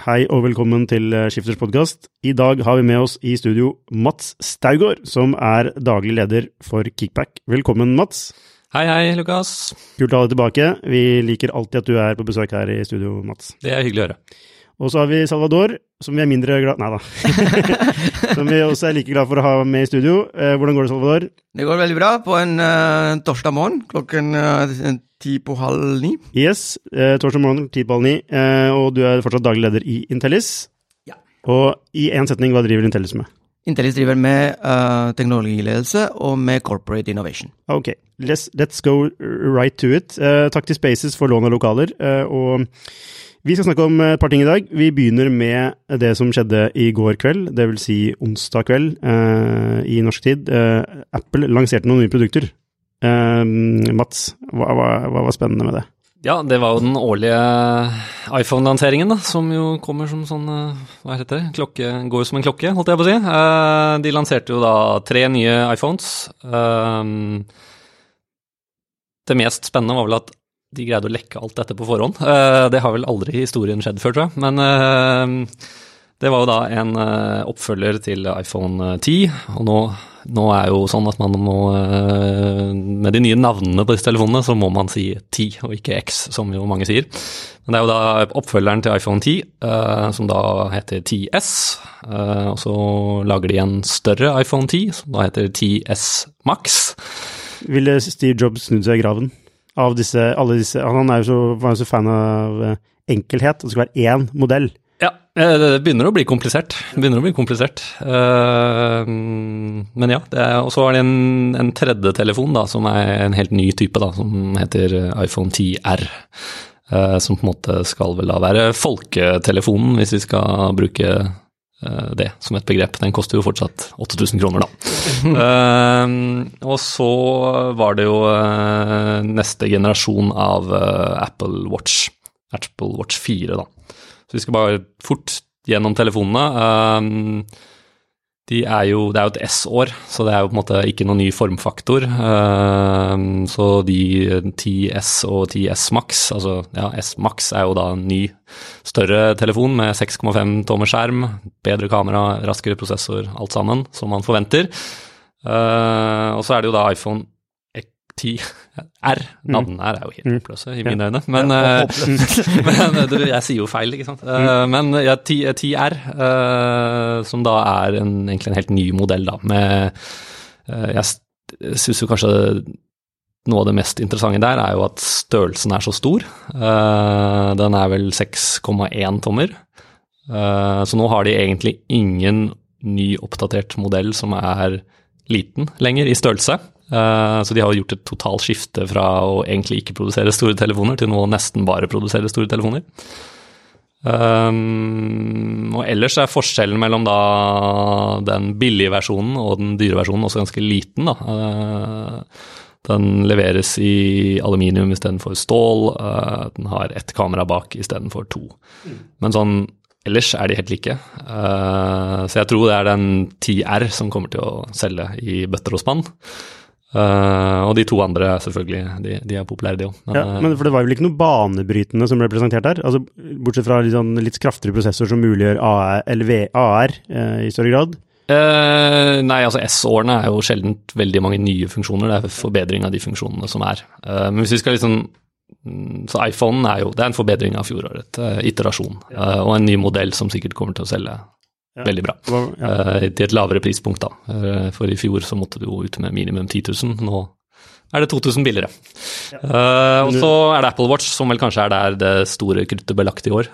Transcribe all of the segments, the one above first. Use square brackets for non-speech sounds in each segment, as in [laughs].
Hei og velkommen til eh, Skifters podkast. I dag har vi med oss i studio Mats Staugård, som er daglig leder for Kickback. Velkommen, Mats. Hei, hei, Lukas. Kult å ha deg tilbake. Vi liker alltid at du er på besøk her i studio, Mats. Det er hyggelig å høre. Og så har vi Salvador, som vi er mindre glad Nei da. [laughs] som vi også er like glad for å ha med i studio. Eh, hvordan går det, Salvador? Det går veldig bra på en uh, torsdag morgen klokken uh, ti på halv ni. Yes, eh, torsdag morgen ti på halv ni, eh, og du er fortsatt daglig leder i Intellis. Ja. Og i én setning, hva driver Intellis med? Intellis driver med uh, teknologiledelse og med corporate innovation. Ok, let's, let's go right to it. Uh, takk til Spaces for lån av lokaler. Uh, og vi skal snakke om et par ting i dag. Vi begynner med det som skjedde i går kveld, vil si onsdag kveld i norsk tid. Apple lanserte noen nye produkter. Mats, hva, hva, hva var spennende med det? Ja, det var jo den årlige iPhone-lanseringen, da, som jo kommer som sånn Hva heter det? Klokke, går som en klokke, holdt jeg på å si. De lanserte jo da tre nye iPhones. Det mest spennende var vel at de greide å lekke alt dette på forhånd. Det har vel aldri historien skjedd før, tror jeg. Men det var jo da en oppfølger til iPhone 10, og nå, nå er jo sånn at man må Med de nye navnene på disse telefonene, så må man si 10 og ikke X, som jo mange sier. Men det er jo da oppfølgeren til iPhone 10, som da heter 10S. Og så lager de en større iPhone 10, som da heter 10S Max. Ville Steve Jobs snudd seg i graven av disse, alle disse Han er jo så, var jo så fan av enkelhet, det skal være én modell. Ja, det begynner å bli komplisert. Begynner å bli komplisert. Men ja, og så er det en, en tredje telefon da, som er en helt ny type, da, som heter iPhone 10R. Som på en måte skal vel da være folketelefonen, hvis vi skal bruke det som et begrep. Den koster jo fortsatt 8000 kroner, da. og så var det jo neste generasjon av Apple Watch. Apple Watch 4, da. Så vi skal bare fort gjennom telefonene. De er jo, det er jo et S-år, så det er jo på en måte ikke noen ny formfaktor. Så de 10S og 10S Max, altså ja, S Max er jo da en ny, større telefon med 6,5 tommer skjerm, bedre kamera, raskere prosessor, alt sammen, som man forventer. Og så er det jo da iPhone 10 R. Navnene her er jo helt håpløse i mine øyne, men, ja, [laughs] men du, jeg sier jo feil, ikke sant. Men ja, 10, 10 R, som da er en, egentlig en helt ny modell, da, med Jeg syns jo kanskje noe av det mest interessante der er jo at størrelsen er så stor. Den er vel 6,1 tommer. Så nå har de egentlig ingen ny oppdatert modell som er liten lenger i størrelse. Så de har gjort et totalt skifte fra å egentlig ikke produsere store telefoner, til nå nesten bare produsere store telefoner. Um, og ellers er forskjellen mellom da den billige versjonen og den dyre versjonen også ganske liten, da. Uh, den leveres i aluminium istedenfor stål. Den har ett kamera bak istedenfor to. Men sånn ellers er de helt like. Så jeg tror det er den 10R som kommer til å selge i bøtter og spann. Uh, og de to andre, selvfølgelig, de, de er populære, de òg. Men, ja, men for det var vel ikke noe banebrytende som ble presentert her? Altså, bortsett fra litt, sånn, litt kraftigere prosessor som muliggjør AR, LV, AR uh, i større grad? Uh, nei, altså S-årene er jo sjelden veldig mange nye funksjoner. Det er forbedring av de funksjonene som er. men hvis vi skal liksom Så iPhonen er jo det er en forbedring av fjoråret. iterasjon. og en ny modell som sikkert kommer til å selge ja. Veldig bra. Ja. Uh, til et lavere prispunkt, da. Uh, for i fjor så måtte du jo ut med minimum 10 000. Nå er det 2000 billigere. Ja. Uh, og så er det Apple Watch, som vel kanskje er der det store kruttet ble lagt i år.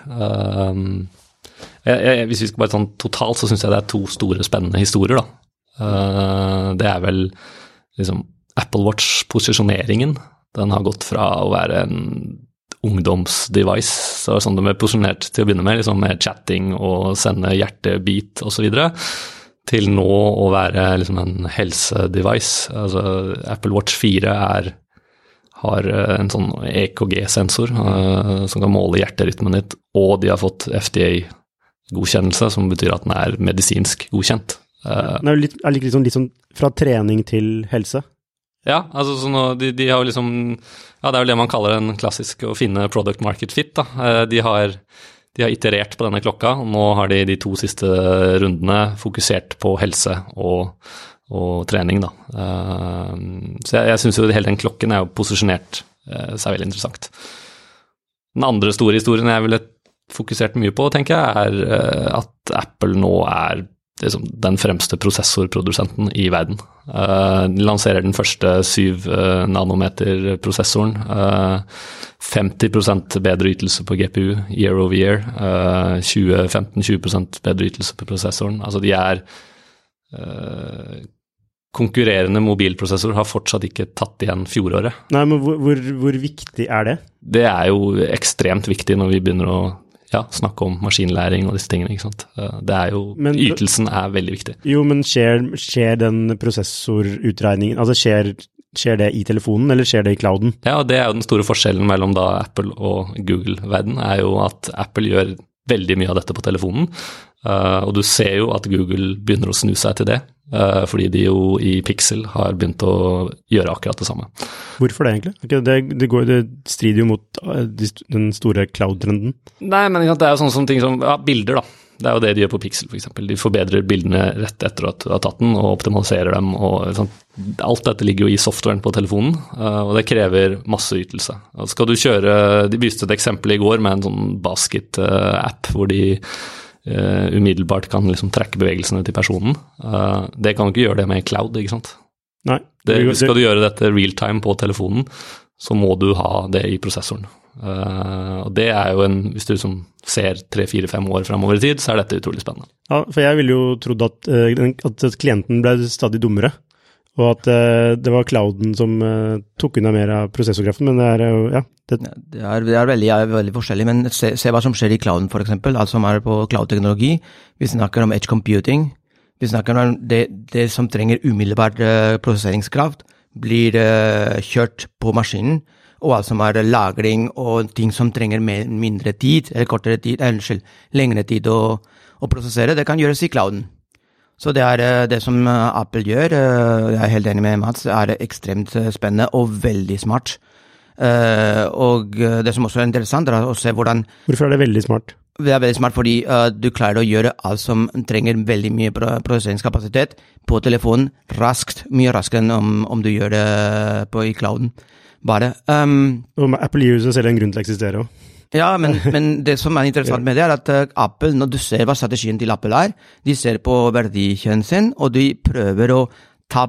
Jeg, jeg, hvis vi skal bare sånn totalt, så syns jeg det er to store, spennende historier, da. det er vel liksom Apple Watch-posisjoneringen. Den har gått fra å være en ungdomsdevice. Så sånn de er posisjonert til å begynne med, liksom med chatting og sende hjertebit osv. Til nå å være liksom en helsedevice. Altså Apple Watch 4 er, har en sånn EKG-sensor uh, som kan måle hjerterytmen ditt, og de har fått FDA-godkjennelse, som betyr at den er medisinsk godkjent. Uh, det er, litt, er litt, sånn, litt sånn fra trening til helse? Ja, altså sånn, de, de, har jo liksom Ja, det er vel det man kaller en klassisk å finne product market fit, da. De har, de har iterert på denne klokka. og Nå har de de to siste rundene fokusert på helse og, og trening, da. Uh, så jeg, jeg syns jo hele den klokken er jo posisjonert uh, seg veldig interessant. Den andre store historien jeg ville fokusert mye på, tenker jeg, er at Apple nå er liksom, den fremste prosessorprodusenten i verden. de lanserer den første 7 nanometer-prosessoren. 50% bedre ytelse på GPU year over year. 15-20% bedre ytelse på prosessoren. Altså de er konkurrerende mobilprosessor har fortsatt ikke tatt igjen fjoråret. Nei, men hvor, hvor, hvor, viktig er det? Det er jo ekstremt viktig når vi begynner å ja, snakke om maskinlæring og disse tingene. ikke sant? Det er jo, men, Ytelsen er veldig viktig. Jo, men skjer, skjer den prosessorutregningen Altså skjer, skjer, det i telefonen, eller skjer det i clouden? Ja, og det er jo den store forskjellen mellom da Apple og Google-verden, er jo at Apple gjør veldig mye av dette på telefonen. Uh, og du ser jo at Google begynner å snu seg til det, fordi de jo i Pixel har begynt å gjøre akkurat det samme. Hvorfor det, egentlig? Det, det, går, det strider jo mot eh, den store cloud-trenden. Nei, men det er jo sånne, som ting som ja, bilder, da. Det er jo det de gjør på Pixel, f.eks. De forbedrer bildene rett etter at du har tatt den, og optimaliserer dem. og sånn. Alt dette ligger jo i softwaren på telefonen, og det krever masse ytelse. Og skal du kjøre, De viste et eksempel i går med en sånn basket-app hvor de uh, umiddelbart kan liksom trekke bevegelsene til personen. Uh, det kan du ikke gjøre det med cloud, ikke sant. Nei. Det, skal du gjøre dette realtime på telefonen, så må du ha det i prosessoren. Uh, og det er jo en Hvis du liksom ser tre-fire-fem år framover i tid, så er dette utrolig spennende. Ja, for jeg ville jo trodd at, at klienten ble stadig dummere. Og at uh, det var clouden som uh, tok unna mer av prosessorkraften, men det er jo ja. Det, det, er, det er, veldig, er, veldig, forskjellig, men se, se, hva som skjer i clouden, f.eks. Alt som er på cloud-teknologi. Vi snakker om edge computing. Vi snakker om det, det som trenger umiddelbart uh, prosesseringskraft, blir kjørt på maskinen. Og alt som er lagring og ting som trenger mer, mindre tid, eller kortere tid, unnskyld, lengre tid å, å prosessere, det kan gjøres i clouden. Så det er eh, det som eh, Apple gjør, eh, jeg er helt enig med Mats, er ekstremt spennende og veldig smart. Og det som også er interessant, er å se hvordan Hvorfor er det veldig smart? Det er veldig smart fordi du klarer å gjøre alt som trenger veldig mye prosesseringskapasitet på telefonen raskt, mye raskere enn om, om du gjør det på, i clouden. Bare. Um, Apple gir jo seg selv en grunn til å eksistere òg. Ja, men, [laughs] men, det som er interessant med det, er at uh, Apple, når du ser hva strategien til Apple er, de ser på verdikjeden sin, og de prøver å ta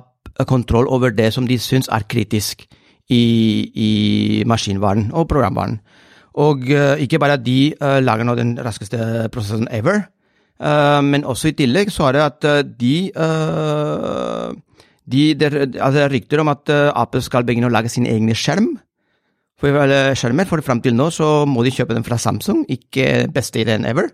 kontroll over det som de syns er kritisk i, i maskinvaren og programvaren. Og uh, ikke bare at de uh, lager nå den raskeste prosessen ever, men også i tillegg så er det at de de, det, altså, er rykter om at Apple skal begynne å lage sin egen skjerm skjermer, for fram til nå så må de kjøpe den fra Samsung, ikke beste ideen ever.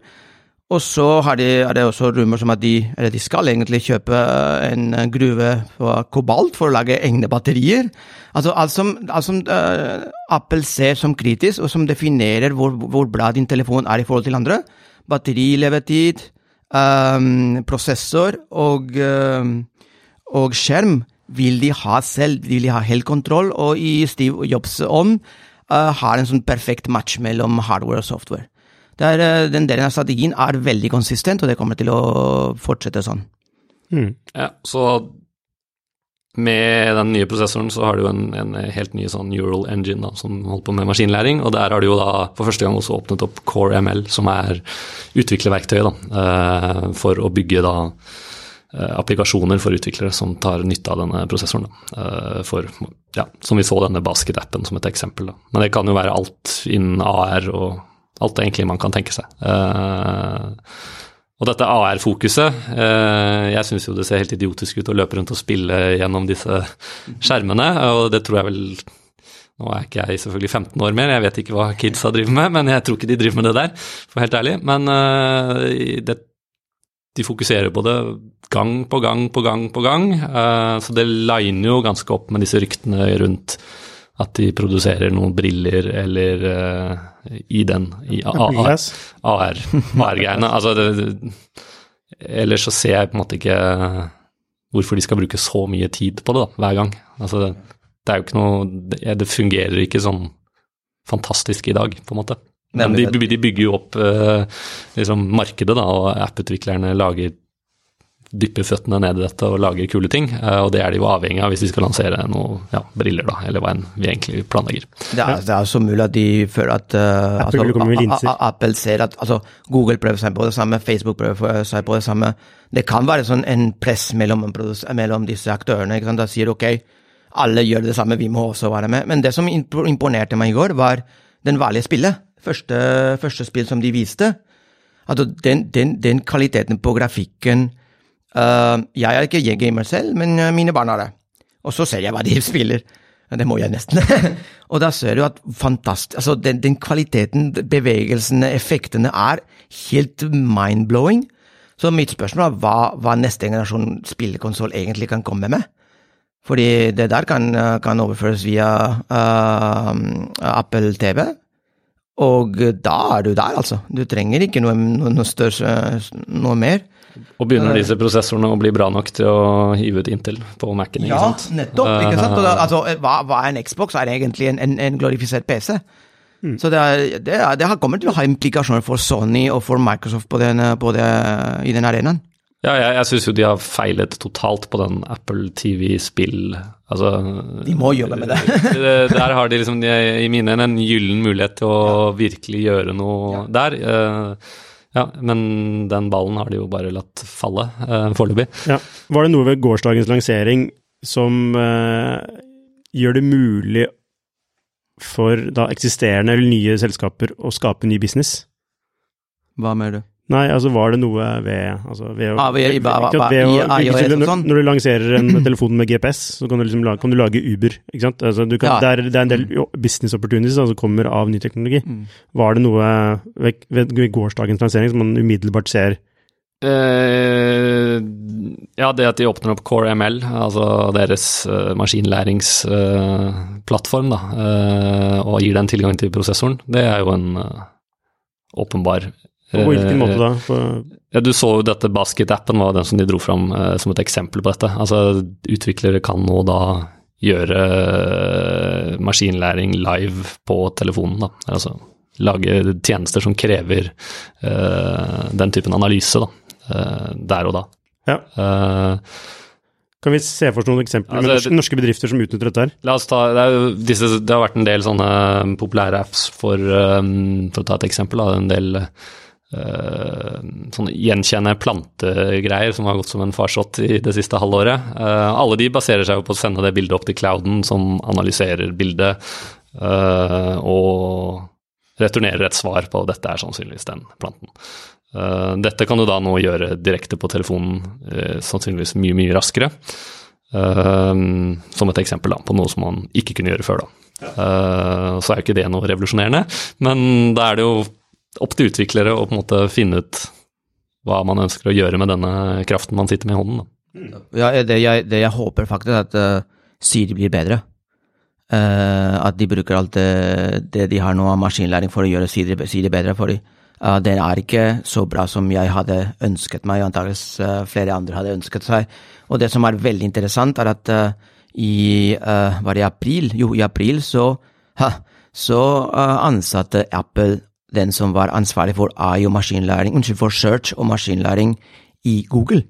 Og så de, er det også rumor som at de, eller de skal egentlig kjøpe en gruve på kobalt for å lage egne batterier. Altså alt som, alt som uh, Apple ser som kritisk, og som definerer hvor, hvor, bra din telefon er i forhold til andre. Batterilevetid, um, prosessor og, um, og skjerm vil de ha selv, vil de ha helt kontroll, og i Steve Jobs ånd uh, har en sånn perfekt match mellom hardware og software. Der, uh, den delen av strategien er veldig konsistent, og det kommer til å fortsette sånn. Mm. Ja, så med den nye prosessoren så har du en, en, helt ny sånn neural engine da, som holder på med maskinlæring, og der har du jo da for første gang også åpnet opp Core ML, som er utviklerverktøyet da, uh, for å bygge da Eh, applikasjoner for utviklere som tar nytte av denne prosessoren. Eh, for, ja, som vi så denne basket-appen som et eksempel. Men det kan jo være alt innen AR og alt egentlig man kan tenke seg. Eh, og dette AR-fokuset Jeg syns jo det ser helt idiotisk ut å løpe rundt og spille gjennom disse skjermene, og det tror jeg vel nå er ikke jeg selvfølgelig 15 år mer, jeg vet ikke hva kidsa driver med, men jeg tror ikke de driver med det der, for helt ærlig. Men det de fokuserer på det gang på gang på gang på gang. Uh, så det liner jo ganske opp med disse ryktene rundt at de produserer noen briller eller uh, i den i AR-greiene. altså ellers så ser jeg på en måte ikke hvorfor de skal bruke så mye tid på det da, hver gang. Altså, det, det er jo ikke noe det, det fungerer ikke sånn fantastisk i dag, på en måte. Men de, de bygger jo opp uh, liksom markedet, da, og apputviklerne lager dypper føttene ned i dette og lager kule ting. Uh, og det er de jo avhengig av hvis de skal lansere noen ja, briller, da, eller hva enn vi egentlig planlegger. Det er, det er så mulig at de føler at uh, Apple, altså, Apple ser at altså, Google prøver seg på det samme, Facebook prøver seg på det samme. Det kan være sånn en press mellom, mellom disse aktørene. ikke sant? Da sier ok, alle gjør det samme, vi må også være med. Men det som imponerte meg i går, var den vanlige spillet. Første, første spill som de viste. Altså den, den, den kvaliteten på grafikken Uh, jeg er ikke gamer selv, men eh, mine barn er det. Og så ser jeg hva de [laughs] spiller. Det må jeg nesten. [laughs] og da ser du at fantastisk Altså, den, den, kvaliteten, bevegelsene, effektene er helt mind-blowing. Så mitt spørsmål er hva, hva neste generasjon spillekonsoll egentlig kan komme med. Fordi det der kan, kan overføres via uh, Apple TV. Og da er du der, altså. Du trenger ikke noe, noe, noe større, noe mer. Og begynner disse prosessorene å bli bra nok til å hive ut Intel på Mac-en? Ja, nettopp. ikke sant? Da, altså, hva, hva, er en Xbox? Er det egentlig en, en, en glorifisert PC? Mm. Så det, er, det, er, det, kommer til å ha implikasjoner for Sony og for Microsoft på den, på det, i den arenaen. Ja, jeg, jeg syns jo de har feilet totalt på den Apple TV-spill Altså De må jobbe med det. [laughs] der har de liksom, i mine øyne, en gyllen mulighet til å virkelig gjøre noe ja. der. Uh, ja, men den ballen har de jo bare latt falle uh, foreløpig. Ja. Var det noe ved gårsdagens lansering som uh, gjør det mulig for da eksisterende eller nye selskaper å skape ny business? Hva mener du? Nei, altså var det noe ved, altså ved, å, ah, ved, ved, ved å, når, sånn? når, du lanserer en [clears throat] telefon med GPS, så kan du liksom lage, kan du lage Uber. ikke sant? Altså, kan, ja. det, er, det, er, en del business opportunities som altså, kommer av ny teknologi. Mm. Var det noe ved, ved, gårsdagens lansering som man umiddelbart ser? Uh, ja, det at de åpner opp Core ML, altså deres uh, maskinlæringsplattform, uh, da, og gir den tilgang til prosessoren, det er jo en åpenbar på hvilken måte da? For... Ja, du så jo dette Basket-appen var den som de dro fram eh, som et eksempel på dette. Altså, utviklere kan nå da gjøre eh, maskinlæring live på telefonen, da. Altså lage tjenester som krever eh, den typen analyse, da. Eh, der og da. Ja. Eh, kan vi se for oss noen eksempler altså, med norske, norske, bedrifter som utnytter dette her? La oss ta, det, disse, det har vært en del sånne populære apps for, um, for å ta et eksempel. Da, en del Uh, sånn gjenkjenne plantegreier som har gått som en farsott i det siste halvåret. Uh, alle de baserer seg jo på å sende det bildet opp til clouden, som analyserer bildet uh, og returnerer et svar på at dette er sannsynligvis den planten. dette kan du da nå gjøre direkte på telefonen, sannsynligvis mye, mye raskere. som et eksempel da, på noe som man ikke kunne gjøre før. da. så er jo ikke det noe revolusjonerende, men da er det jo opp til utviklere å på en måte finne ut hva man ønsker å gjøre med denne kraften man sitter med i hånden. Da. Ja, det jeg, det jeg håper faktisk, er at uh, Siri blir bedre. Uh, at de bruker alt det, det, de har nå av maskinlæring for å gjøre Siri, Siri bedre. for. Uh, den er ikke så bra som jeg hadde ønsket meg, og antakeligvis uh, flere andre hadde ønsket seg. Og det som er veldig interessant, er at i Var det i april? Jo, i april så, ha, så ansatte Apple den som var ansvarlig for AI og maskinlæring, unnskyld, for search og maskinlæring i Google.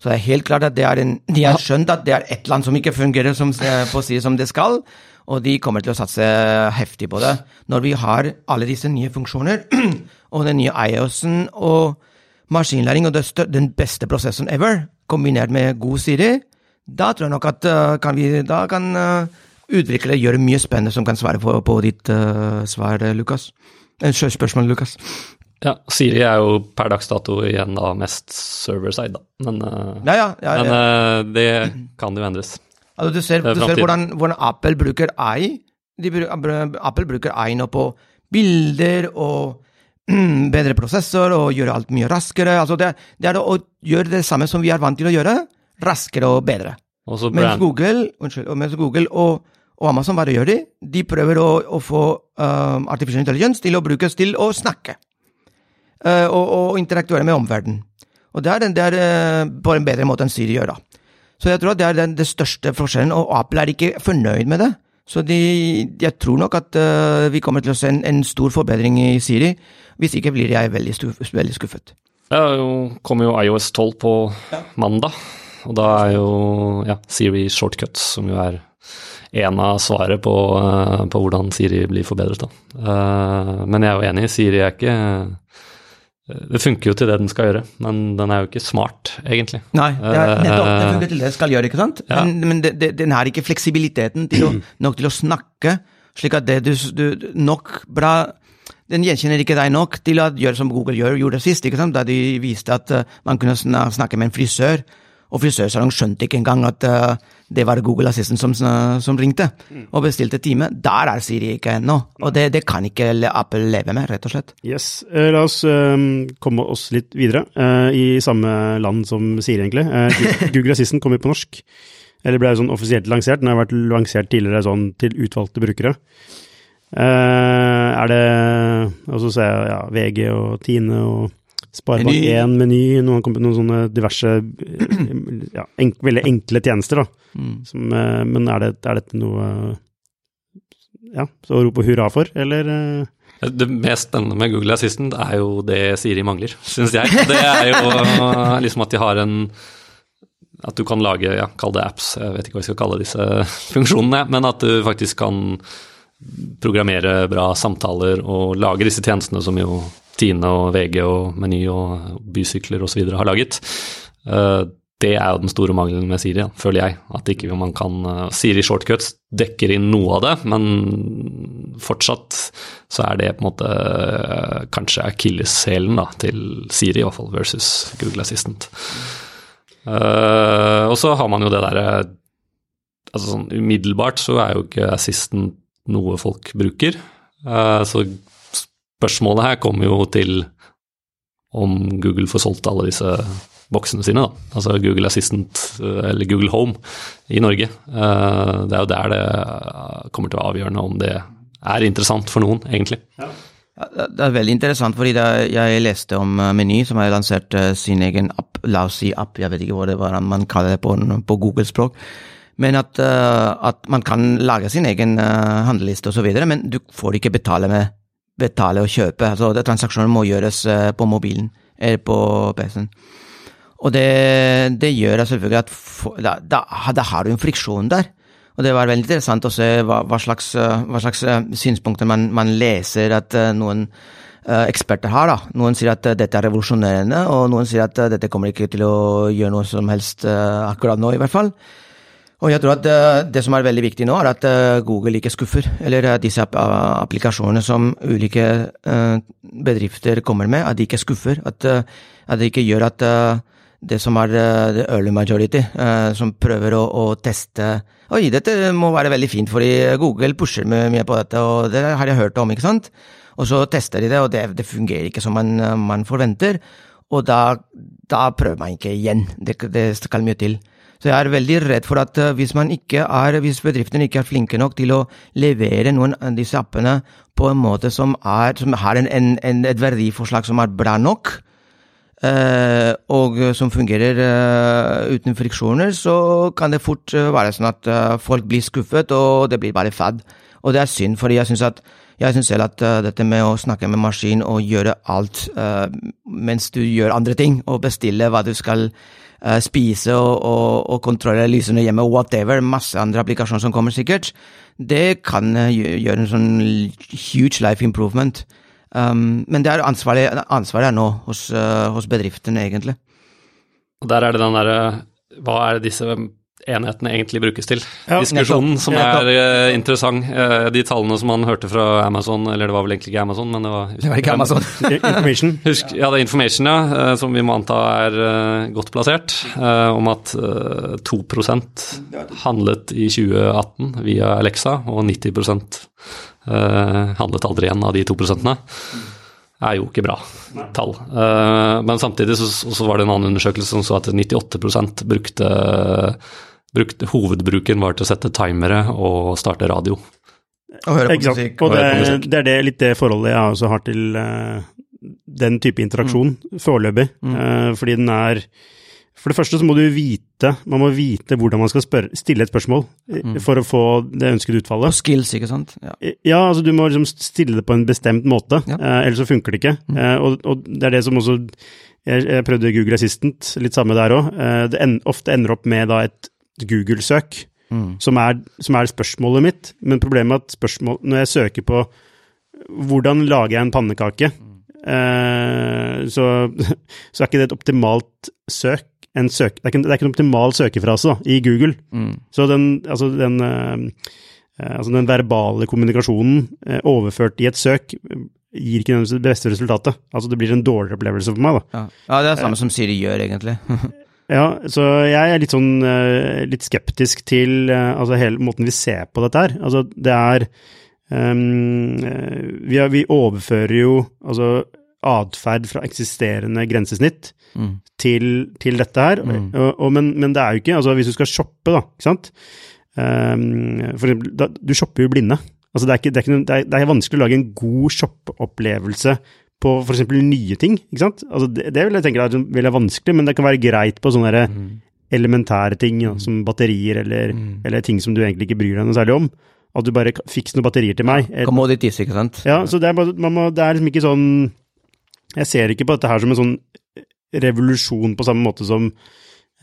Så det er helt klart at det er en, de har skjønt at det er et land som ikke fungerer som, på å si som det skal, og de kommer til å satse heftig på det. Når vi har alle disse nye funksjoner, [clears throat] og den nye IOS-en og maskinlæring og den beste prosessen ever, kombinert med god Siri, da tror jeg nok at uh, kan vi, da kan uh, utviklere gjøre mye spennende som kan svare på, på ditt uh, svar, Lukas. Spørsmål, Lukas. Ja, Siri er jo per dags dato igjen da mest server-side, da. Men, uh, ja, ja, ja, men uh, det kan jo endres. Altså, du ser, du ser hvordan, hvordan, Apple bruker AI. Bruker, Apple bruker AI nå på bilder og [clears throat] bedre prosessor og gjøre alt mye raskere. Altså det, det, er å gjøre det samme som vi er vant til å gjøre, raskere og bedre. Mens Google, unnskyld, mens Google og og Amazon, hva gjør de? De prøver å, å få uh, artificial intelligence til å brukes til å snakke. Uh, og, og, interaktuere med omverdenen. Og det er, det er uh, på en bedre måte enn Siri gjør, da. Så jeg tror at det er den det største forskjellen, og Apple er ikke fornøyd med det. Så de, jeg tror nok at uh, vi kommer til å se en, en, stor forbedring i Siri. Hvis ikke blir jeg veldig, veldig skuffet. Ja, jo kommer jo iOS 12 på ja. mandag, og da er jo ja, Siri shortcuts, som jo er en av svaret på, uh, på hvordan Siri blir forbedret. Da. Uh, men jeg er jo enig, Siri er ikke det funker jo til det den skal gjøre, men den er jo ikke smart, egentlig. Nei, det er nettopp. Den funker til det den skal gjøre, ikke sant? Ja. Men, men det, det, den har ikke fleksibiliteten til å, [clears throat] nok til å snakke, slik at det du, du nok bra den gjenkjenner ikke deg nok til å gjøre som Google gjør, gjorde sist, ikke sant? da de viste at man kunne snakke med en frisør og frisørsalong skjønte ikke engang at uh, det var Google Assistant som, som ringte mm. og bestilte time. Der er Siri ikke ennå, og det, det, kan ikke Apple leve med, rett og slett. Yes, uh, La oss um, komme oss litt videre, i samme land som Siri, egentlig. [laughs] Google Assistant kommer på norsk, eller ble sånn offisielt lansert. Den har vært lansert tidligere sånn til utvalgte brukere. er det Og så ser jeg ja, VG og Tine og Sparebank1, Meny, noen, noen sånne diverse [clears throat] ja, enk, veldig enkle tjenester. da. Mm. Som, eh, men er, det, er, dette noe ja, så å rope hurra for, eller? Eh? Det mest spennende med Google Assistant er jo det Siri mangler, syns jeg. Det er jo liksom at de har en At du kan lage, ja, kall det apps, jeg vet ikke hva vi skal kalle disse funksjonene, men at du faktisk kan programmere bra samtaler og lage disse tjenestene som jo Tine og VG og Meny og bysykler osv. har laget. Eh, det er jo den store mangelen med Siri, føler jeg. At ikke man kan eh, Siri Shortcuts dekker inn noe av det, men fortsatt så er det på en måte eh, kanskje akilleshælen til Siri, i hvert fall, versus Google Assistant. og så har man jo det derre altså sånn Umiddelbart så er jo ikke Assistant noe folk bruker. så Spørsmålet her kommer jo til om Google får solgt alle disse boksene sine, da. Altså Google Assistant eh, eller Google Home i Norge. Eh, det er jo der det kommer til å avgjøre om det er interessant for noen, egentlig. Ja. Det er veldig interessant, fordi jeg leste om eh, Meny, som har lansert sin egen app, la oss si app, jeg vet ikke hva det var man kaller det på, på Google-språk. Men at, at, man kan lage sin egen handleliste osv., men du får ikke betale med betale og kjøpe. Altså, det, transaksjonen må gjøres eh, på mobilen eller på PC-en. Og det, det, gjør selvfølgelig at for, da, da, da, har du en friksjon der. Og det var veldig interessant å se hva, hva, slags, eh, hva slags, eh, synspunkter man, man, leser at noen eksperter har. da. Noen sier at dette er revolusjonerende, og noen sier at dette kommer ikke til å gjøre noe som helst akkurat nå, i hvert fall. Og jeg tror at eh, det som er veldig viktig nå, er at eh, Google ikke skuffer. Eller at disse applikasjonene som ulike bedrifter kommer med, at de ikke skuffer. At, at det ikke gjør at det som er the early majority, som prøver å, å teste Oi, dette må være veldig fint, fordi Google pusher mye på dette, og det har jeg hørt om, ikke sant? Og så tester de det, og det, det fungerer ikke som man, man forventer. Og da, da, prøver man ikke igjen. Det, det skal mye til. Så jeg er veldig redd for at eh, hvis, er, hvis bedriftene ikke er flinke nok til å levere noen av disse appene på en måte som, er, som har en, en, en, et verdiforslag som er bra nok, Uh, og som fungerer uh, uten friksjoner, så kan det fort uh, være sånn at folk blir skuffet, og det blir bare fad. Og det er synd, fordi jeg syns selv at dette med å snakke med maskin og gjøre alt mens du gjør andre ting, og bestille hva du skal uh, spise og, og, og, kontrollere lysene hjemme, whatever, masse andre applikasjoner som kommer sikkert, det kan uh, gjøre en sånn huge life improvement. Um, men det er ansvaret, ansvaret er nå hos, uh, hos bedriftene, egentlig. Og der er det den derre Hva er det disse enhetene egentlig brukes til. Ja, Diskusjonen som er uh, interessant. Uh, de tallene som man hørte fra Amazon, eller det var vel egentlig ikke Amazon, men det var Det var ikke Amazon. [laughs] information. Husk, ja, det er Information, ja, uh, som vi må anta er godt plassert, om at 2% handlet i 2018 via Alexa, og 90% handlet aldri igjen av de to prosentene er jo ikke bra tall. Men samtidig så, så, var det en annen undersøkelse som så at 98% brukte brukt, hovedbruken var til å sette timere og starte radio. Og høre på musikk. Og, det, det, er det, litt det forholdet jeg også har til uh, den type interaksjon mm. foreløpig. Mm. Uh, fordi den er For det første så må du vite Man må vite hvordan man skal spørre, stille et spørsmål mm. for å få det ønskede utfallet. Og Skills, ikke sant? Ja. Ja, altså du må liksom stille det på en bestemt måte, Ja. uh, ellers så funker det ikke. Eh, og, og det er det som også Jeg, jeg prøvde Google Assistant, litt samme der òg. Eh, det en, ofte ender opp med da et Google-søk, som, er, som er spørsmålet mitt. Men problemet er at spørsmål, når jeg søker på hvordan lager jeg en pannekake, eh, så, [laughs] så er ikke det et optimalt søk. En søk det, er ikke, det er ikke en optimal søkefrase da, i Google. Så den, altså den, eh, eh, altså den verbale kommunikasjonen eh, overført i et søk gir ikke det beste resultatet. Altså det blir en dårligere opplevelse for meg. da. Ja. ja, det er det samme som Siri gjør, egentlig. [laughs] Ja, så jeg er litt sånn eh, litt skeptisk til eh, altså hele måten vi ser på dette her. Altså det er eh, vi, er, vi overfører jo altså atferd fra eksisterende grensesnitt Mm. til, til dette her. Og, og, men, men det er jo ikke Altså hvis du skal shoppe, da, ikke sant. um, for eksempel, da, du shopper jo blinde. Altså det er, ikke, det, er ikke, det, er, det er vanskelig å lage en god shoppeopplevelse på f.eks. nye ting. ikke sant? Altså det, det vil jeg tenke er veldig vanskelig, men det kan være greit på sånne der elementære ting, ja, som batterier eller, eller ting som du egentlig ikke bryr deg noe særlig om. At du bare fikser noen batterier til meg. eller- Commodities, ikke sant? ja, så det er, må, det er liksom ikke sånn Jeg ser ikke på dette her som en sånn revolusjon på samme måte som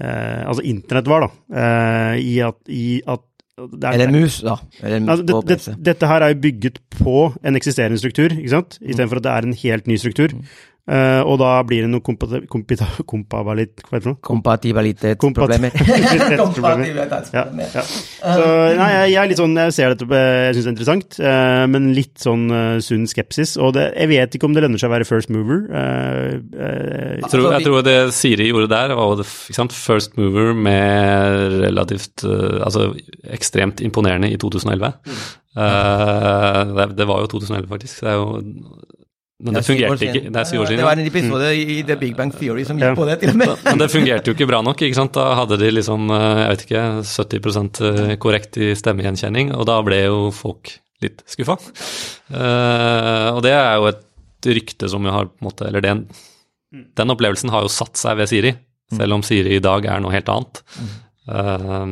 eh, altså internett var, da. Eh, I at, i at Eller mus, da. Eller mus altså, det, på det, dette her er jo bygget på en eksisterende struktur, ikke sant? istedenfor at det er en helt ny struktur. Eh, og da blir det noe kompata, hva heter det? for? [laughs] Kompatibilitetsproblemer. Ja, ja. Så nei, jeg, jeg er litt sånn, jeg ser dette, på- jeg syns det er interessant, uh, men litt sånn uh, sunn skepsis. Og det, jeg vet ikke om det lønner seg å være first mover. Jeg tror, jeg tror det Siri gjorde der, var det, ikke sant, first mover med relativt Altså ekstremt imponerende i 2011. Eh, det, det var jo 2011, faktisk. Det er jo Men det fungerte ikke. Det er syv år Det var en episode i The Big Bang Theory som Ja. gikk på det, til og med. Men det fungerte jo ikke bra nok. ikke sant? Da hadde de liksom, eh, jeg vet ikke, 70% korrekt i stemmegjenkjenning, og da ble jo folk litt skuffa. Uh, og det er jo et rykte som jo har på en måte Eller den, den opplevelsen har jo satt seg ved Siri, selv om Siri i dag er noe helt annet. Uh,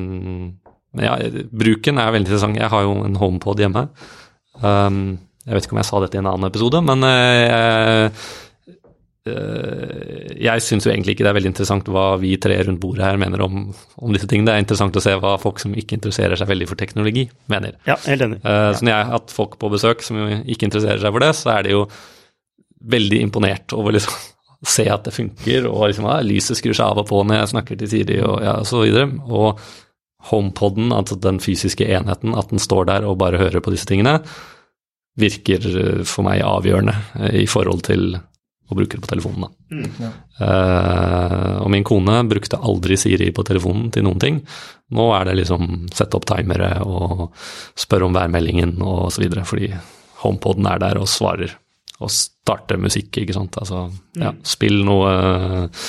men ja, bruken er veldig interessant. Jeg har jo en HomePod hjemme. Um, jeg vet ikke om jeg sa dette i en annen episode, men eh, eh, jeg syns jo egentlig ikke det er veldig interessant hva vi tre rundt bordet her mener om, om disse tingene. Det er interessant å se hva folk som ikke interesserer seg veldig for teknologi, mener. ja, helt enig. Uh, Så når jeg har hatt folk på besøk som ikke interesserer seg for det, så er de jo veldig imponert over liksom å se at det funker, og liksom ja, lyset skrur seg av og på når jeg snakker til Siri og ja, så videre. Og HomePoden, altså den fysiske enheten, at den står der og bare hører på disse tingene, virker eh, for meg avgjørende eh, i forhold til å bruke det på telefonen. Da. uh, og min kone brukte aldri Siri på telefonen til noen ting. Nå er det liksom sette opp timere og spørre om værmeldingen og så videre, fordi HomePoden er der og svarer. Og starte musikk, ikke sant. Altså, ja, spill noe eh,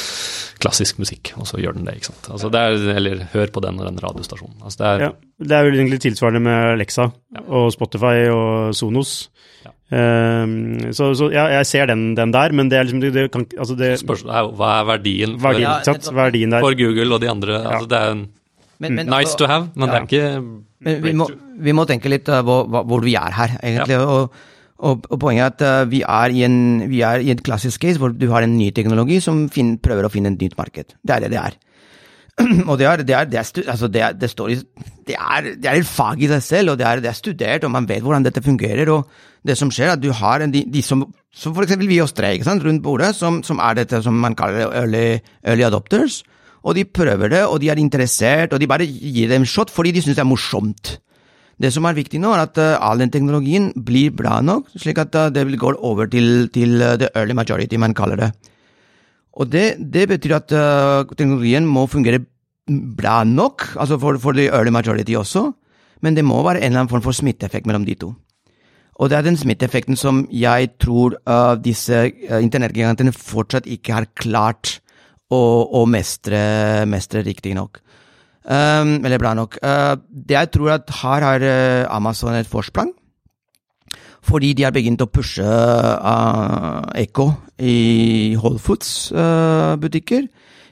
klassisk musikk, og så gjør den det, ikke sant. Altså, det er, eller hør på den og den radiostasjonen. Altså, det er, Ja, det er vel egentlig tilsvarende med Alexa og Spotify og Sonos. Ja. Um, så, så ja, jeg ser den, den der, men det er liksom det, det kan, altså det, spørsmålet er jo, hva er verdien for, verdien, Ja, sant? verdien der. for Google og de andre? Altså, det er en Men, men, nice to have, men det er ikke Men vi må, vi må tenke litt uh, hvor, hvor vi er her, egentlig. Og, og, og poenget er at uh, vi, er en, vi er i en klassisk case hvor du har en ny teknologi som fin, prøver å finne et nytt marked. Det er det det er. [clears throat] og det er, det er, det er, altså det står i, det er, et fag i seg selv, og det er, er studert, og man vet hvordan dette fungerer. og det som skjer, er at du har de, de som, som for eksempel vi oss tre, rundt bordet, som, som er dette som man kaller early, early adopters, og de prøver det, og de er interessert, og de bare gir det en shot fordi de syns det er morsomt. Det som er viktig nå, er at uh, all den teknologien blir bra nok, slik at uh, det vil gå over til, til uh, the early majority, man kaller det. Og det, det betyr at teknologien må fungere bra nok, altså for, for the early majority også, men det må være en eller annen form for smitteeffekt mellom de to. Og det er den smitteeffekten som jeg tror uh, disse uh, internettgigantene fortsatt ikke har klart å, å mestre, mestre riktig nok. Um, eller bra nok. Uh, det jeg tror at her har uh, Amazon et forsprang. Fordi de har begynt å pushe uh, Echo i Whole Foods-butikker.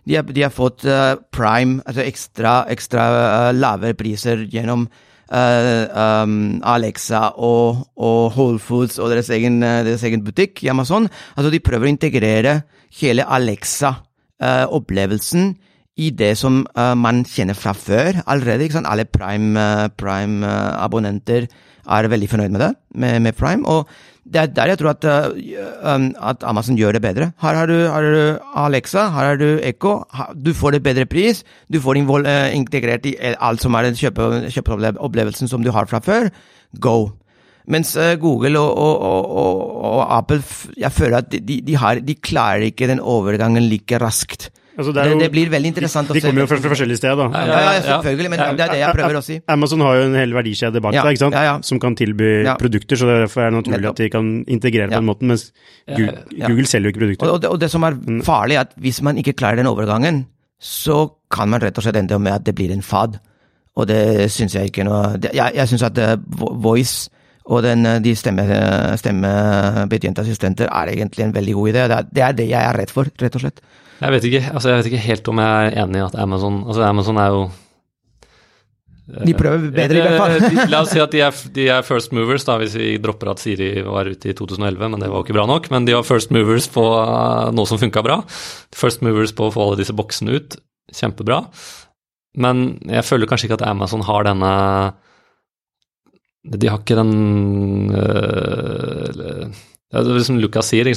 De de har fått eh, prime, altså ekstra, ekstra eh, lave priser gjennom Uh, um, Alexa og, og Whole Foods og deres egen, eh, deres egen butikk i Amazon. Altså, de prøver å integrere hele Alexa-opplevelsen i det som uh, man kjenner fra før allerede. ikke sant? Alle Prime-abonnenter Prime, eh, er veldig fornøyd med det, med, med Prime. Og det er der jeg tror at, uh, um, at Amazon gjør det bedre. Her har du, har du Alexa, her har du Echo. Du får det bedre pris, du får uh, integrert i alt som er den kjøpe- kjøpeopplevelsen som du har fra før. Go! Mens uh, Google og, og, og, og, og Apple, jeg føler at de, de, har, de klarer ikke den overgangen like raskt. Altså, Det, er jo- det blir veldig interessant de, de kommer jo fra, forskjellige steder, da. Ja, ja, ja, selvfølgelig, men det er det jeg prøver å si. [laughs] Amazon har jo en hel verdikjede bak Ja, deg, ikke sant? ja, ja. som kan tilby Ja. produkter, så derfor er det naturlig at de kan integrere på den måten, mens Google, Google selger jo ikke produkter. Og, og, det, og det som er farlig, er at hvis man ikke klarer den overgangen, så kan man rett og slett ende med at det blir en fad. Og det syns jeg ikke noe det, Jeg, jeg syns at eh, voice og den, de de stemme, assistenter er egentlig en veldig god idé. Det er, det er det jeg er redd for, rett og slett. Jeg vet ikke, altså jeg vet ikke helt om jeg er enig i at Amazon Altså Amazon er jo De prøver bedre, i hvert fall. Eh, La oss si at de er, de er first movers, da, hvis vi dropper at Siri var ute i 2011, men det var jo ikke bra nok. Men de var first movers på eh, noe som funka bra. First movers på å få alle disse boksene ut. Kjempebra. Men jeg føler kanskje ikke at Amazon har denne De har ikke den øh, det er som Lucas sier, er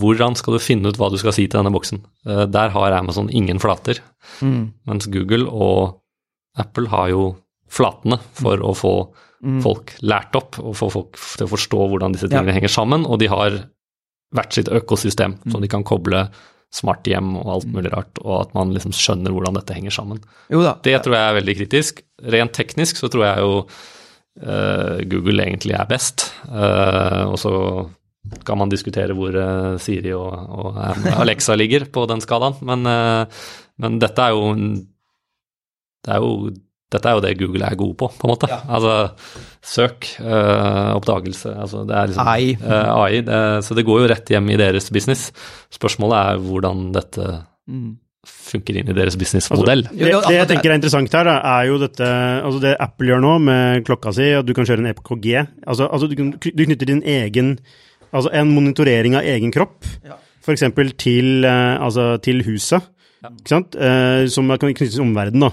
hvordan skal du finne ut hva du skal si til denne boksen? Eh, Der har Amazon ingen flater. Mm. Mens Google og Apple har jo flatene for å få Mm. folk lært opp og få folk til å forstå hvordan disse tingene Ja. henger sammen, og de har hvert sitt økosystem Mm. som de kan koble smart hjem og alt mulig rart, og at man liksom skjønner hvordan dette henger sammen. Det tror jeg er veldig kritisk. Rent teknisk så tror jeg jo eh, Google egentlig er best, Eh, og så kan man diskutere hvor eh, Siri og, og Alexa ligger på den skalaen, men, eh, men dette er jo det er jo dette er jo det Google er god på, på en måte. Ja. Altså søk, eh, oppdagelse, altså det er liksom AI. eh, AI det, så det går jo rett hjem i deres business. Spørsmålet er hvordan dette Mm. funker inn i deres businessmodell. Altså, Det, det- det altså, jeg tenker er interessant her, er jo dette altså Det Apple gjør nå med klokka si, at du kan kjøre en EKG. Altså, altså du, kan, du knytter din egen Altså en monitorering av egen kropp, Ja. f.eks. Til, eh, altså, til huset, ikke sant? Eh, som kan knyttes til omverdenen.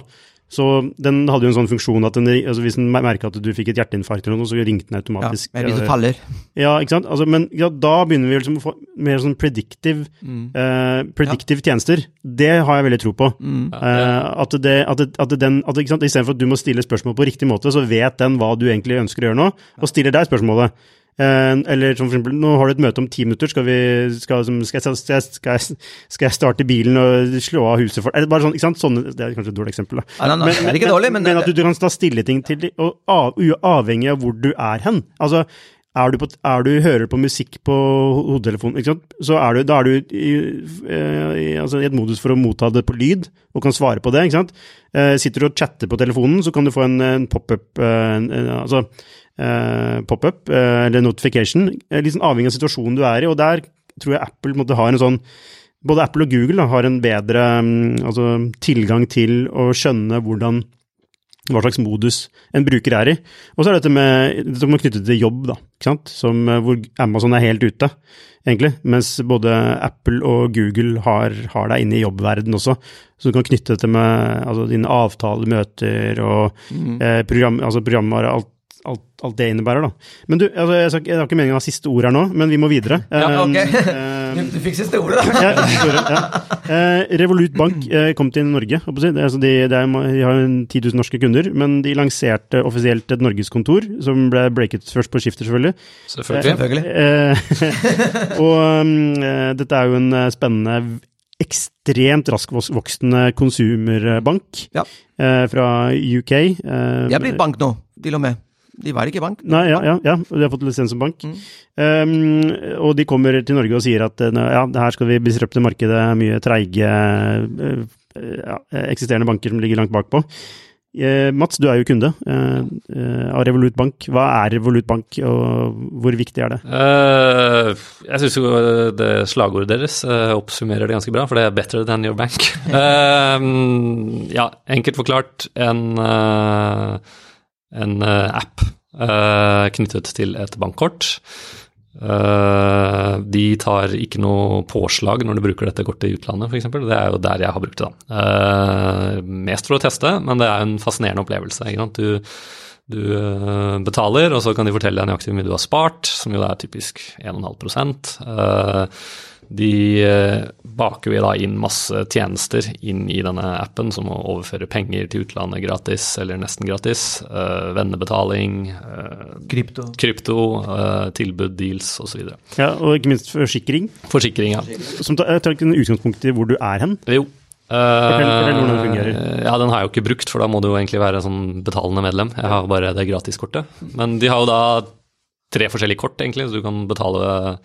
Så den hadde jo en sånn funksjon at den, altså hvis den merka at du fikk et hjerteinfarkt, eller noe, så ringte den automatisk. Ja, hvis det eh, faller Ja, ikke sant? Altså, men ja, da begynner vi liksom å få mer sånn predictive, Mm. eh, predictive tjenester. Det har jeg veldig tro på. Mm. Eh, at, det, at, det, at det den, at ikke sant? Istedenfor at du må stille spørsmål på riktig måte, så vet den hva du egentlig ønsker å gjøre nå, og stiller deg spørsmålet. Eh, eller som for eksempel, nå har du et møte om ti minutter, skal, vi, skal, skal, jeg, skal, jeg, skal, jeg, starte bilen og slå av huset for Eller bare sånn, ikke sant? Sånne, det er kanskje et dårlig eksempel, da. Ja, nei, nei, det er ikke dårlig, men, at du, du kan ta stille ting til de, og av, u- avhengig av hvor du er hen. Altså, er du, på, er du hører på musikk på hodetelefonen, så er du, da er du i, eh, i, altså, i et modus for å motta det på lyd, og kan svare på det. ikke sant? Eh, sitter du og chatter på telefonen, så kan du få en, en pop-up, eh, altså eh, pop-up eh, eller notification, sånn avhengig av situasjonen du er i, og der tror jeg Apple måtte ha en sånn både Apple og Google da, har en bedre mm, altså, tilgang til å skjønne hvordan hva slags modus en bruker er i. Og så er dette med dette med knyttet til jobb, da, ikke sant? Som, eh, hvor Amazon er helt ute, egentlig. Mens både Apple og Google har, har deg inne i jobbverden også. Så du kan knytte dette med altså, dine avtaler, møter og Mm. eh, program, altså programvare, alt, alt, alt det innebærer. da. Men du, altså, jeg, har ikke meningen å ha siste ord her nå, men vi må videre. Ja, ok. [laughs] Eh, Du, du fikk siste ordet, da. ja, ordet, ja. Eh, Revolut Bank eh, kom til Norge. si. Altså de, det de har 10 000 norske kunder, men de lanserte offisielt et norgeskontor, som ble breaket først på skifter, selvfølgelig. Selvfølgelig. Selvfølgelig. Eh, [laughs] og mm, dette er jo en spennende, ekstremt raskvoksende konsumerbank Ja. eh, fra UK. Eh, blir bank nå, til og med. De var ikke bank. Nei, ja, ja, ja, de har fått lisens som bank. Mm. Um, og de kommer til Norge og sier at eh, ja, her skal vi disrupte markedet, mye treige eh, ja, eksisterende banker som ligger langt bakpå. Eh, Mats, du er jo kunde eh, eh, av Revolut Bank. Hva er Revolut Bank, og hvor viktig er det? Eh, jeg syns jo det slagordet deres eh, oppsummerer det ganske bra, for det er 'better than your bank'. [laughs] Eh, ja, enkelt forklart en, eh, en eh, app eh, knyttet til et bankkort. Eh, de tar ikke noe påslag når du bruker dette kortet i utlandet, f.eks. Det er jo der jeg har brukt det. da. Mest for å teste, men det er en fascinerende opplevelse. Du, du betaler, og så kan de fortelle deg nøyaktig hvor mye du har spart, som jo er typisk 1,5 uh, De eh, baker jo da inn masse tjenester inn i denne appen, som å overføre penger til utlandet gratis eller nesten gratis, eh, vennebetaling, eh, Krypto. krypto, tilbud, deals osv. Ja, og ikke minst forsikring, Forsikring, ja. som tar, ikke utgangspunkt i hvor du er hen. Jo. Eller, Eh, fungerer. Ja, Den har jeg jo ikke brukt, for da må du jo egentlig være sånn betalende medlem. Jeg har bare det gratiskortet. Men de har jo da tre forskjellige kort, egentlig, så du kan betale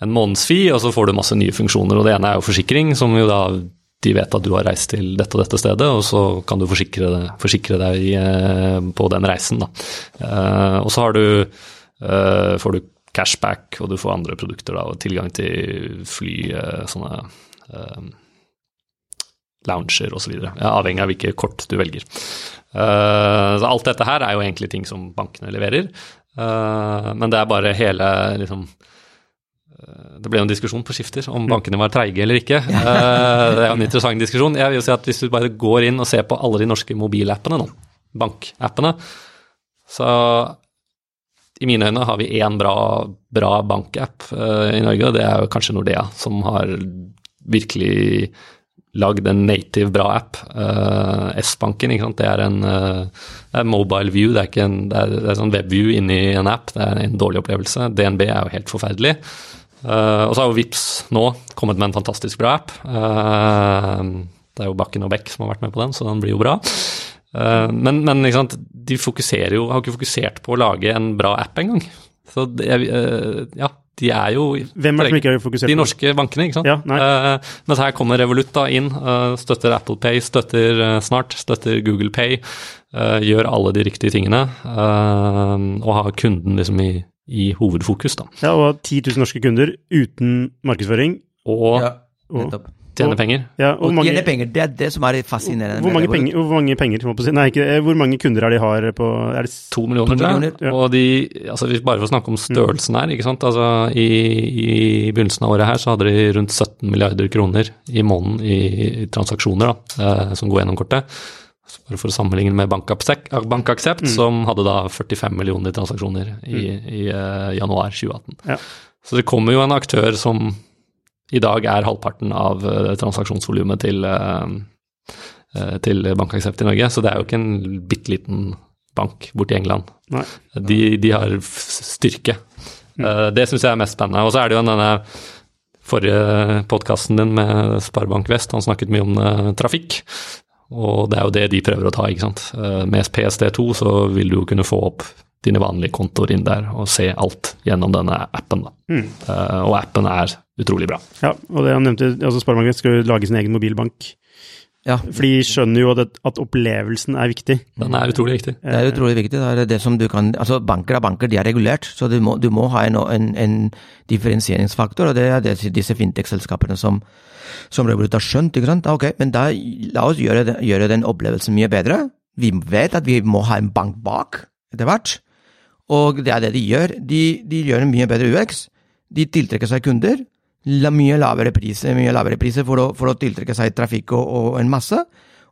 en månedsfi, og så får du masse nye funksjoner. Og det ene er jo forsikring, som jo da de vet at du har reist til dette og dette stedet, og så kan du forsikre, forsikre deg eh, på den reisen, da. Eh, og så du eh, får du cashback, og du får andre produkter, da, og tilgang til fly, eh, sånne eh, lounger osv. Ja, avhengig av hvilke kort du velger. Eh, så alt dette her er jo egentlig ting som bankene leverer, men det er bare hele liksom det ble jo en diskusjon på skifter om bankene var treige eller ikke. [laughs] Eh, Det er en interessant diskusjon. Jeg vil jo si at Hvis du bare går inn og ser på alle de norske mobilappene nå, bankappene, så i mine øyne har vi én bra, bra bankapp eh, i Norge, og det er jo kanskje Nordea, som har virkelig lagd en native bra app. Eh, S-banken, det er en det er mobile view, det er ikke en det er, det er sånn webview inni en app, det er en dårlig opplevelse. DNB er jo helt forferdelig. Eh, og så har jo Vips nå kommet med en fantastisk bra app. Uh, det er jo Bakken og Beck som har vært med på den, så den blir jo bra. Uh, men men de fokuserer jo, har ikke fokusert på å lage en bra app engang. Så det, ja, de er jo Hvem er det som ikke har fokusert på De norske bankene, ikke sant. Ja, mens her kommer Revolut da inn, støtter Apple Pay, støtter Snart, støtter Google Pay, gjør alle de riktige tingene, og har kunden liksom i, i hovedfokus, da. Ja, og 10 000 norske kunder uten markedsføring. Og Ja, Og, nettopp. tjene penger. ja, og Og mange, tjene penger, det er det som er fascinerende. hvor, mange penger, hvor mange penger må på si? Nei, ikke, eh, hvor mange kunder er de har på Er det To millioner, To millioner, ja. Og de, altså hvis bare for å snakke om størrelsen her, ikke sant. Altså i, i begynnelsen av året her så hadde de rundt 17 milliarder kroner i måneden i, i transaksjoner da, eh, som går gjennom kortet. Bare for å sammenligne med Bankaksept, mm. som hadde da 45 millioner transaksjoner i, i uh, januar 2018. Ja. Så det kommer jo en aktør som i dag er halvparten av uh, transaksjonsvolumet til, uh, eh, til Bankaksept i Norge, så det er jo ikke en bitte liten bank borti England. De, de har styrke. Eh, Det syns jeg er mest spennende. Og så er det jo denne forrige podkasten din med Sparebank Vest, han snakket mye om eh, trafikk. Og det er jo det de prøver å ta, ikke sant. Eh, Med PSD2 så vil du jo kunne få opp dine vanlige kontoer inn der og se alt gjennom denne appen. Eh, Og appen er utrolig bra. Ja, og det han nevnte, altså Sparebanken skal jo lage sin egen mobilbank. Ja, For de skjønner jo at, at opplevelsen er viktig. Den er utrolig viktig. det er utrolig viktig. Det er det som du kan, altså Banker er banker, de er regulert, så du må, du må ha en, en, en differensieringsfaktor. og Det er det disse fintech-selskapene som, som Revolut har skjønt. ikke sant? Ok, Men da la oss gjøre, gjøre den opplevelsen mye bedre. Vi vet at vi må ha en bank bak etter hvert, og det er det de gjør. De, de gjør en mye bedre UX. De tiltrekker seg kunder. La, mye lavere priser, mye lavere priser for, å, for å tiltrekke seg trafikk og, og en masse.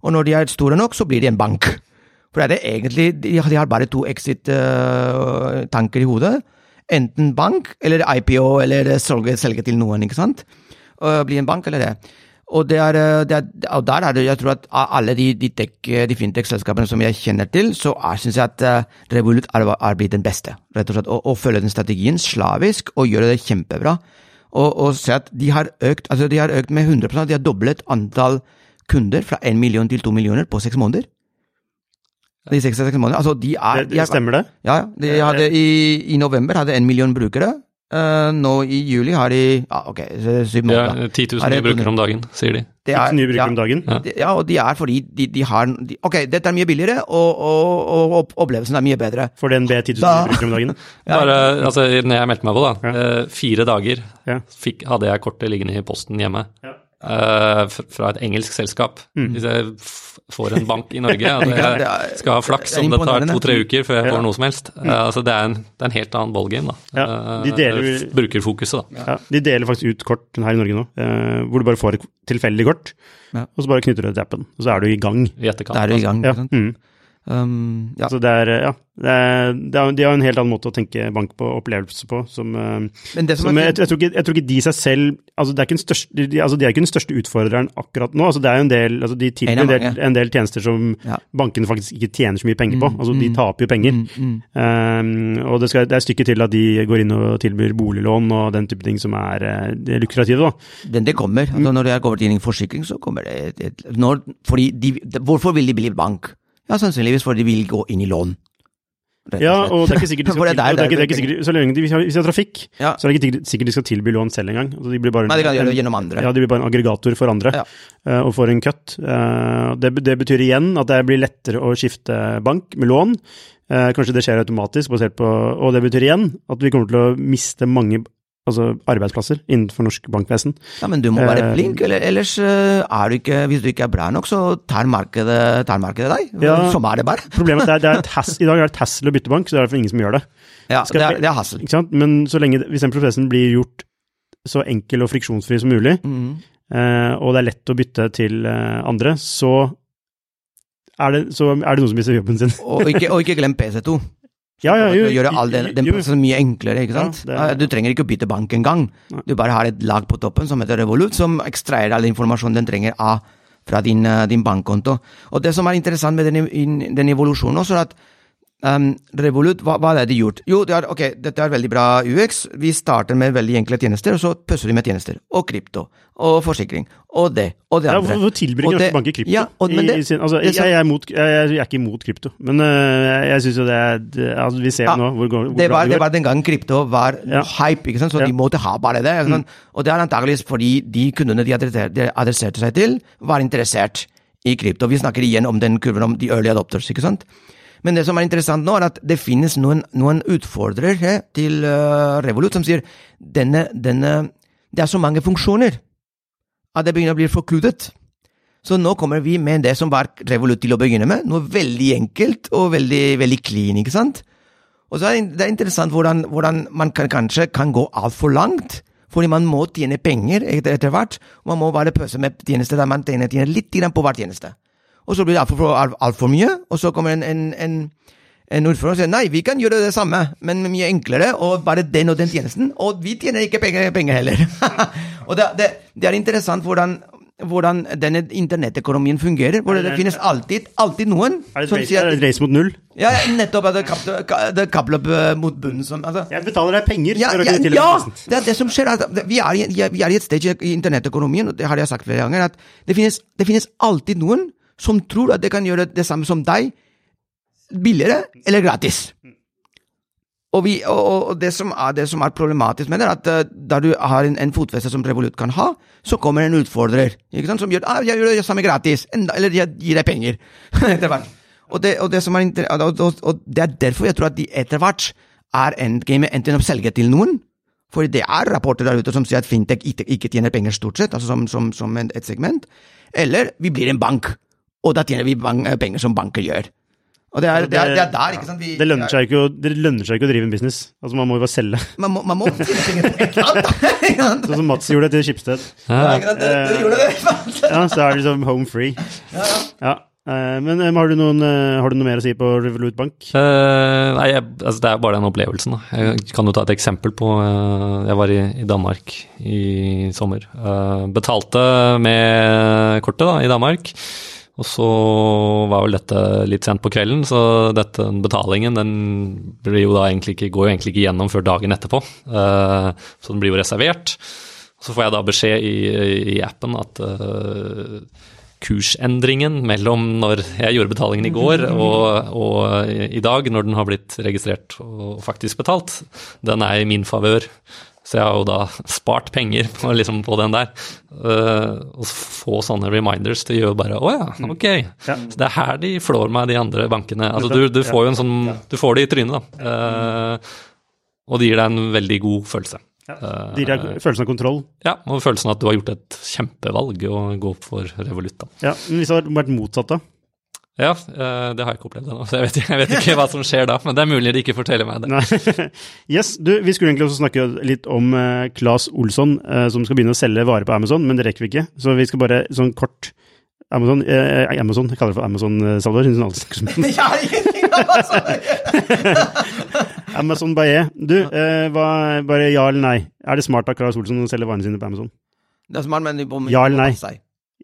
Og når de er store nok, så blir de en bank. For er det egentlig, de, har bare to exit-tanker i hodet. Enten bank, eller IPO, eller selge, selge til noen, ikke sant? Og bli en bank, eller det. Og, det er, eh, det er, og der er det, jeg tror at av alle de, de, de fintech-selskapene som jeg kjenner til, så syns jeg at eh, Revolut er, er blitt den beste. rett og slett. Og, å følge den strategien slavisk og gjøre det kjempebra. Og, og se at de har økt altså de har økt med 100% de har doblet antall kunder fra 1 million til 2 millioner på seks måneder. De seks, seks måneder. Altså, de er, de er det stemmer det? ja, ja. De hadde i, I november hadde 1 million brukere. Eh, nå i juli har de ja, ok, syv måneder. Ja, 10 000 Er nye brukere om dagen, sier de. Det Ikke nye brukere ja, om dagen. Ja. Ja, og de er fordi de, de har de, Ok, dette er mye billigere, og, og, og opplevelsen er mye bedre. For DNB 10 000 Da- nye brukere om dagen. [laughs] Bare, altså, når jeg meldte meg på, da, Ja. eh, fire dager fikk, hadde jeg kortet liggende i posten hjemme. Eh, fra et engelsk selskap. Mm. Hvis jeg får en bank i Norge, [laughs] at jeg skal ha flaks om det tar to-tre uker før jeg får noe som helst. Mm. altså, det, er en, det er en helt annen ballgame, da. Ja, de Eh, deler- Brukerfokuset, da. Ja, de deler faktisk ut kort her i Norge nå, eh, hvor du bare får et tilfeldig kort, Ja. og så bare knytter du det til appen, og så er du i gang. I etterkant. Da er du i gang. Ja. Mm. Um, ja. Så det er, eh, ja, det er, det er, de har en helt annen måte å tenke bank på, opplevelse på, som, eh, Men det som er jeg, jeg, tror ikke, jeg tror ikke de seg selv altså det er ikke den største, de, altså de er ikke den største utfordreren akkurat nå. altså det er jo en del, altså De tilbyr En en, del- en del tjenester som Ja. bankene faktisk ikke tjener så mye penger på. Mm, altså De mm. taper jo penger. Mm, mm. Um, og det, skal, det er stykket til at de går inn og tilbyr boliglån og den type ting som er eh, det er lukrative. da. Den det kommer. Altså, når det er til en forsikring, så kommer det et, et, når, fordi de, Hvorfor vil de bli bank? Ja, Sannsynligvis fordi de vil gå inn i lån. Og Ja, og det er ikke sikkert de [laughs] skal, det er det er det er der- ikke sikkert, så lenge de, hvis de har- trafikk, Ja. så er det ikke sikkert- sikkert de skal tilby lån selv engang. Altså, de blir bare, Nei, de kan gjøre det gjennom andre. Ja, de blir bare en aggregator for andre, Ja. eh, og får en cut. Eh, det, det betyr igjen at det blir lettere å skifte bank med lån. Eh, kanskje det skjer automatisk, basert på Og det betyr igjen at vi kommer til å miste mange altså arbeidsplasser innenfor norsk bankvesen. Ja, Men du må være Eh, flink, eller, ellers eh, er du ikke Hvis du ikke er bra nok, så tar markedet, tar markedet deg. Ja. som er det bare. [laughs] Problemet er det er, hass, i dag er det et hassle å bytte bank, så det er derfor ingen som gjør det. Ja, Skal det er, det er hassel. Ikke sant? Men så lenge, hvis den prosessen blir gjort så enkel og friksjonsfri som mulig, mm. eh, og det er lett å bytte til andre, så er det, så er det noen som mister jobben sin. Og, ikke, og ikke glem PC2. Ja, ja, jo, gjøre all den, den prosessen mye enklere, ikke sant? Ja, er- Du trenger ikke å bytte bank engang. Du bare har et lag på toppen som heter Revolut, som ekstraherer all informasjonen den trenger av fra din, eh, din bankkonto. Og det som er interessant med den, den evolusjonen også, er at um, Revolut, hva, hva er det de gjort? Jo, det er, ok, dette er veldig bra UX. Vi starter med veldig enkle tjenester, og så pøsser de med tjenester. Og krypto. Og forsikring. Og det. Og det Ja, andre. hvorfor tilbyr Og norske banker krypto? Ja, og, men I- det, sin, altså, jeg, jeg, er mot, jeg, jeg er ikke imot krypto, men øh, jeg syns jo det er altså, Vi ser Ja, nå hvor, hvor det bra var, det det var den gangen krypto var Ja. hype, ikke sant? så Ja. De måtte ha bare det. Mm. Og det er antageligvis fordi de kundene de adresserte seg til, var interessert i krypto. Vi snakker igjen om den kurven om de early adopters, ikke sant? Men det som er interessant nå, er at det finnes noen, noen utfordrere til uh, Revolut som sier denne, denne, det er så mange funksjoner at det begynner å bli forkludet. Så nå kommer vi med det som var Revolut til å begynne med, noe veldig enkelt og veldig, veldig clean, ikke sant? Og så er det, er interessant hvordan, hvordan man kan, kanskje kan gå altfor langt, fordi man må tjene penger etter, etter hvert, og man må bare pøse med tjenester der man tjener, tjener litt på hver tjeneste. Og så blir det altfor alt, alt for mye, og så kommer en, en, en, en ordfører og sier nei, vi kan gjøre det samme, men mye enklere, og bare den og den tjenesten, og vi tjener ikke penger, penger heller. [laughs] og det, det, det er interessant hvordan, hvordan denne internettøkonomien fungerer, hvor det finnes alltid, alltid noen Er det som sier er det et race mot null? ja, nettopp. Det er kappløp- det er kappløp eh, mot bunnen som altså, Jeg betaler deg penger ja, for å ja, tilby ja, det er det som skjer. Altså, vi, er, vi er i et sted i internettøkonomien, og det har jeg sagt flere ganger, at det finnes, det finnes alltid noen som tror at det kan gjøre det samme som deg, billigere eller gratis. Og, vi, og, og- det, som er, det som er problematisk med det, er at eh, da du har en, en fotfeste som Revolut kan ha, så kommer en utfordrer som gjør ah, jeg gjør det samme gratis, eller jeg gir deg penger. [laughs] etter hvert. Og det, og, det er, og, det er derfor jeg tror at de etter hvert er endgamet enten å selge til noen, for det er rapporter der ute som sier at fintech ikke tjener penger stort sett, altså som, som, som et segment, eller vi blir en bank, og da tjener vi bank, penger som banker gjør. Og det er, det er, det er der, ikke sant? Vi, Det lønner, seg ikke å, det lønner seg ikke å drive en business. Altså Man må jo bare selge. Man må, man må tjene penger på et eller annet. Sånn som Mats gjorde til Skipsted. Ja? Det- det gjorde det. [laughs] Ja, Så er det liksom home free. Ja. ja. Men eh, har du, noen, eh, har du noe mer å si på Revolut Bank? Uh, nei, jeg, altså det er bare den opplevelsen. Da. Jeg kan jo ta et eksempel på uh, Jeg var i, i Danmark i sommer. Uh, betalte med kortet da, i Danmark. Og så var vel dette litt sent på kvelden, så dette, betalingen den blir jo da egentlig ikke, går jo egentlig ikke gjennom før dagen etterpå. Uh, så den blir jo reservert. Så får jeg da beskjed i, i appen at uh, kursendringen mellom når jeg gjorde betalingen i går [laughs] og, og i dag, når den har blitt registrert og faktisk betalt, den er i min favør. Så jeg har jo da spart penger på, liksom, på den der. Uh, og få sånne reminders, det gjør bare Å ja, ok. Ja. Så det er her de flår meg, de andre bankene. Altså du, du får jo en sånn Du får det i trynet, da. Uh, og det gir deg en veldig god følelse. Ja, det gir deg følelsen av kontroll? Ja, og følelsen av at du har gjort et kjempevalg å gå for Revolutt. da. Ja, Men hvis det hadde vært motsatt, da? Ja, det har jeg ikke opplevd ennå, så jeg vet, jeg vet, ikke hva som skjer da. Men det er mulig de ikke forteller meg det. Nei. [laughs] Yes, du, Vi skulle egentlig også snakke litt om uh, Claes Olsson, uh, som skal begynne å selge varer på Amazon, men det rekker vi ikke. Så vi skal bare sånn kort Amazon, eh, Amazon jeg kaller det for Amazon, Salvador. Hun alle snakker som [laughs] [laughs] Amazon Baye. Du, hva, bare ja eller nei. Er det smart av Claes Olsson å selge varene sine på Amazon? Det er smart, men Ja eller nei?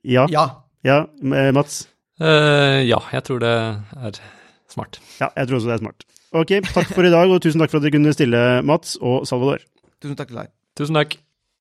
Ja. Ja. ja Mats? Uh, ja, jeg tror det er smart. Ja, jeg tror også det er smart. Ok, takk for i dag, og tusen takk for at dere kunne stille, Mats og Salvador. Tusen takk til deg. Tusen takk.